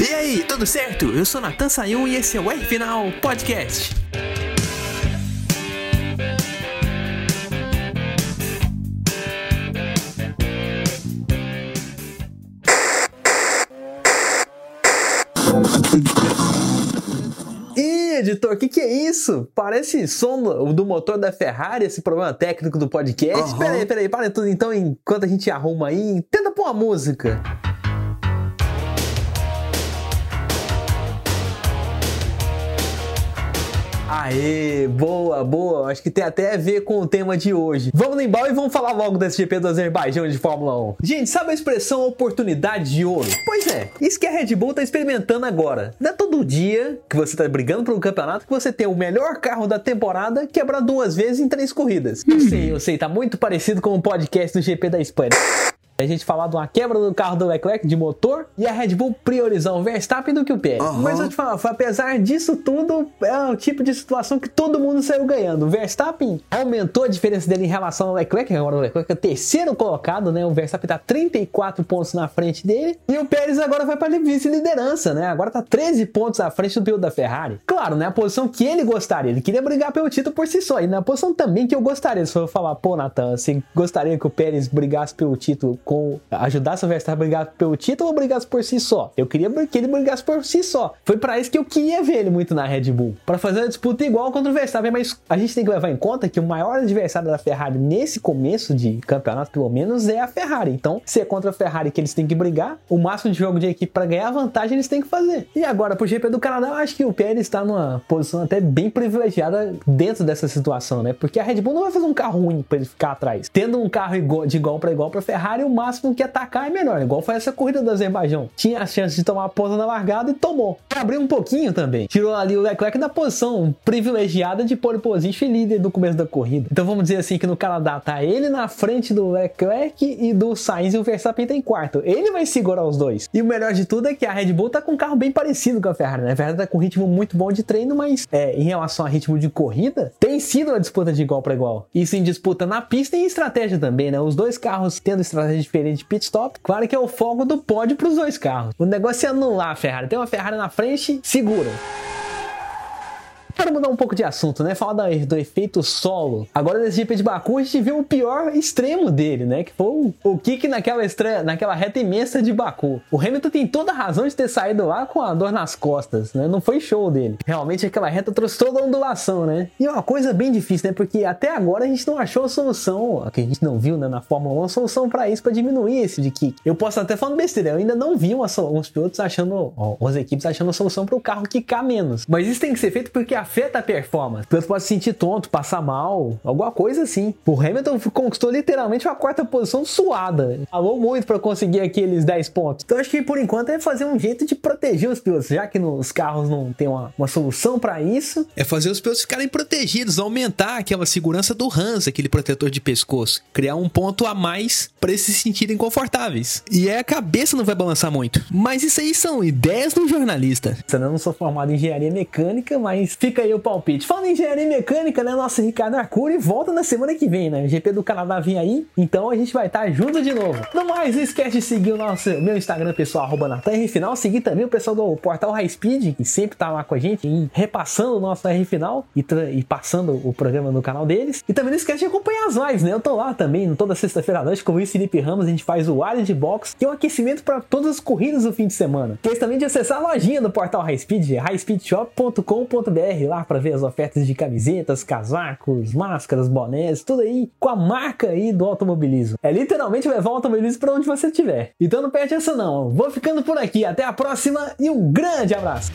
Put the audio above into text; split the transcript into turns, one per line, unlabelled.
E aí, tudo certo? Eu sou Natan Sayun e esse é o R Final Podcast. Ih, editor, o que, que é isso? Parece som do, do motor da Ferrari, esse problema técnico do podcast.
Aham.
Peraí, peraí, para tudo então, enquanto a gente arruma aí, tenta pôr uma música. Aê, boa, boa. Acho que tem até a ver com o tema de hoje. Vamos no embalo e vamos falar logo desse GP do Azerbaijão de Fórmula 1. Gente, sabe a expressão oportunidade de ouro? Pois é, isso que a Red Bull tá experimentando agora. Não é todo dia que você tá brigando por um campeonato que você tem o melhor carro da temporada quebrar duas vezes em três corridas. Eu sei, eu sei, tá muito parecido com o podcast do GP da Espanha. A gente falar de uma quebra do carro do Leclerc de motor e a Red Bull priorizar o Verstappen do que o Pérez.
Aham.
Mas eu te falar, foi- apesar disso tudo, é o tipo de situação que todo mundo saiu ganhando. O Verstappen aumentou a diferença dele em relação ao Leclerc, agora o Leclerc é o terceiro colocado, né? O Verstappen tá 34 pontos na frente dele e o Pérez agora vai para vice-liderança, né? Agora tá 13 pontos à frente do piloto da Ferrari. Claro, né? A posição que ele gostaria, ele queria brigar pelo título por si só, e na posição também que eu gostaria. Se eu falar, pô, Nathan, você gostaria que o Pérez brigasse pelo título com. ajudasse o Verstappen a brigar pelo título ou brigasse por si só? Eu queria que ele brigasse por si só. Foi pra isso que eu queria ver ele muito na Red Bull. Pra fazer uma disputa igual contra o Verstappen, mas a gente tem que levar em conta que o maior adversário da Ferrari nesse começo de campeonato, pelo menos, é a Ferrari. Então, se é contra a Ferrari que eles têm que brigar, o máximo de jogo de equipe pra ganhar vantagem eles têm que fazer. E agora, pro GP do Canadá, eu acho que o Pérez está numa posição até bem privilegiada dentro dessa situação, né? Porque a Red Bull não vai fazer um carro ruim pra ele ficar atrás. Tendo um carro de igual para igual pra Ferrari, o máximo que atacar é melhor. Igual foi essa corrida do Azerbaijão. Tinha a chance de tomar a ponta na largada e tomou. E abriu um pouquinho também. Tirou ali o Leclerc da posição privilegiada de pole position e líder do começo da corrida. Então vamos dizer assim que no Canadá tá ele na frente do Leclerc e do Sainz e o Verstappen tá em quarto. Ele vai segurar os dois. E o melhor de tudo é que a Red Bull tá com um carro bem parecido com a Ferrari, né? A Ferrari tá com um ritmo muito bom de treino, mas é, em relação a ritmo de corrida, tem sido uma disputa de igual para igual. Isso em disputa na pista e em estratégia também, né? Os dois carros tendo estratégia diferente de pit stop. Claro que é o foco do pódio pros dois carros. O negócio é anular a Ferrari. Tem uma Ferrari na frente, segura. Para mudar um pouco de assunto, né? Falar do efeito solo. Agora nesse GP de Baku a gente viu o pior extremo dele, né? Que foi o, o kick naquela, estra- naquela reta imensa de Baku. O Hamilton tem toda a razão de ter saído lá com a dor nas costas, né? Não foi show dele. Realmente aquela reta trouxe toda a ondulação, né? E é uma coisa bem difícil, né? Porque até agora a gente não achou a solução, a que a gente não viu né, na Fórmula 1, uma solução para isso, para diminuir esse de kick. Eu posso até falando besteira, eu ainda não vi uma, uns pilotos achando, ó, as equipes achando a solução para o carro quicar menos. Mas isso tem que ser feito porque afeta a performance. O piloto pode se sentir tonto, passar mal, alguma coisa assim. O Hamilton conquistou literalmente uma quarta posição suada. Falou muito para conseguir aqueles 10 pontos. Então acho que por enquanto é fazer um jeito de proteger os pilotos, já que nos carros não tem uma, uma solução para isso.
É fazer os pilotos ficarem protegidos, aumentar aquela segurança do Hans, aquele protetor de pescoço. Criar um ponto a mais para eles se sentirem confortáveis. E aí a cabeça não vai balançar muito. Mas isso aí são ideias do jornalista.
Eu não sou formado em engenharia mecânica, mas fica aí o palpite. Falando em engenharia mecânica, né? Nosso Ricardo Arcuri volta na semana que vem, né? O GP do Canadá vem aí, então a gente vai estar junto de novo. No mais, não esquece de seguir o nosso, meu Instagram pessoal, arroba Final. Seguir também o pessoal do Portal High Speed, que sempre tá lá com a gente, e repassando o nosso R Final e, e passando o programa no canal deles. E também não esquece de acompanhar as lives, né? Eu tô lá também, toda sexta-feira à noite, com o Felipe Ramos, a gente faz o área de box, que é um aquecimento para todas as corridas do fim de semana. Esquece também de acessar a lojinha do portal High Speed, highspeedshop.com.br, lá para ver as ofertas de camisetas, casacos, máscaras, bonés, tudo aí com a marca aí do automobilismo. É literalmente levar o automobilismo para onde você estiver. Então não perde essa não. Vou ficando por aqui, até a próxima e um grande abraço.